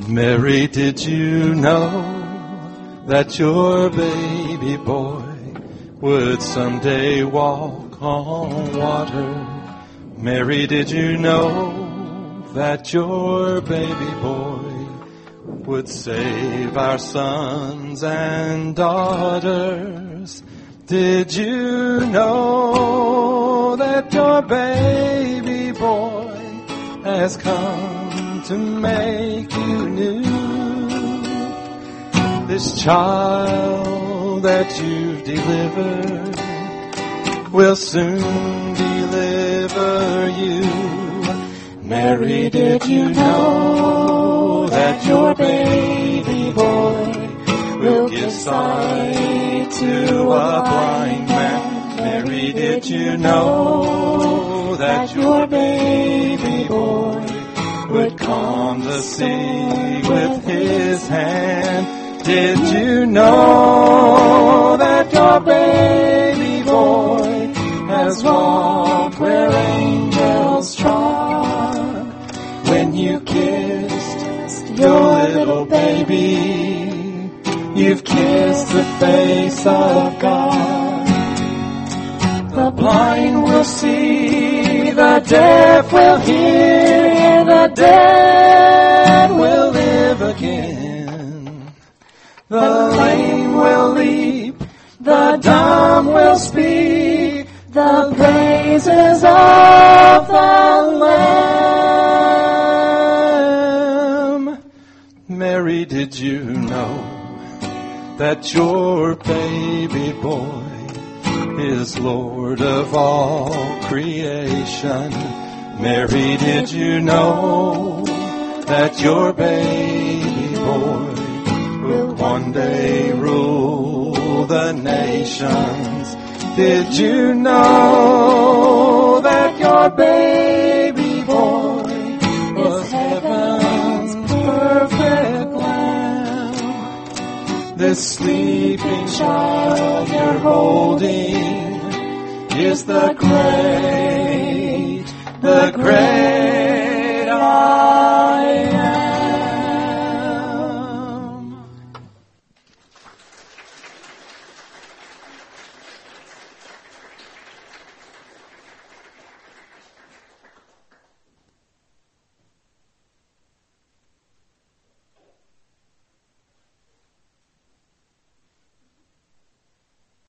Mary, did you know that your baby boy would someday walk on water? Mary, did you know that your baby boy would save our sons and daughters? Did you know that your baby boy has come to make you new? This child that you've delivered will soon deliver you. Mary, did you know that your baby boy will give sight to a blind man? Mary, did you know that your baby boy would calm the sea with his hand? Did you know that your baby boy has walked where angels trod? When you kissed your little baby, you've kissed the face of God. The blind will see, the deaf will hear, the dead will live again. The lame will leap, the dumb will speak, the praises of the Lamb. Mary, did you know that your baby boy is Lord of all creation? Mary, did you know that your baby boy will one day rule the nations? Did you know that your baby boy was heaven's perfect lamb? This sleeping child you're holding is the great, the great